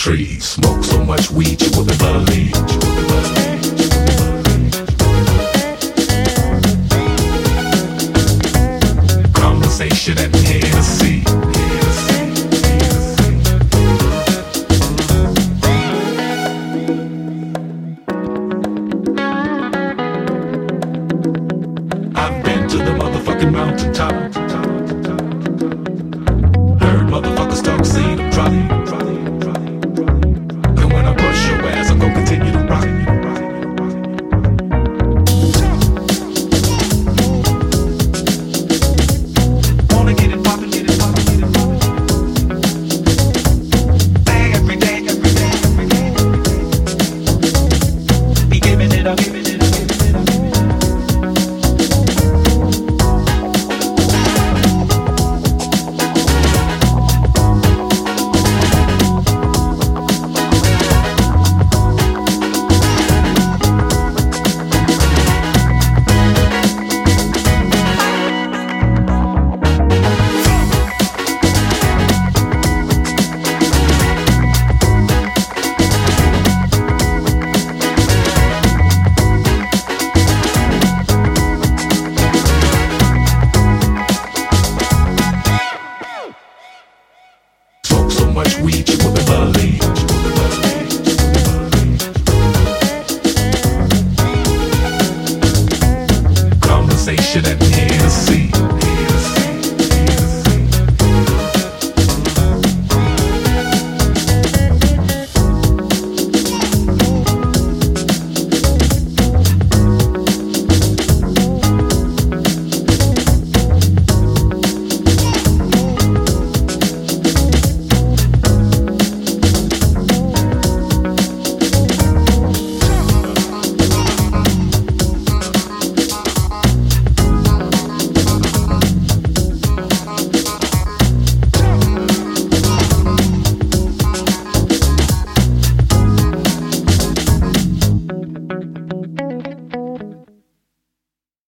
tree. Smoke so much weed you wouldn't believe. Conversation and Hennessy. I've been to the motherfucking mountaintop. Conversation and Hennessy.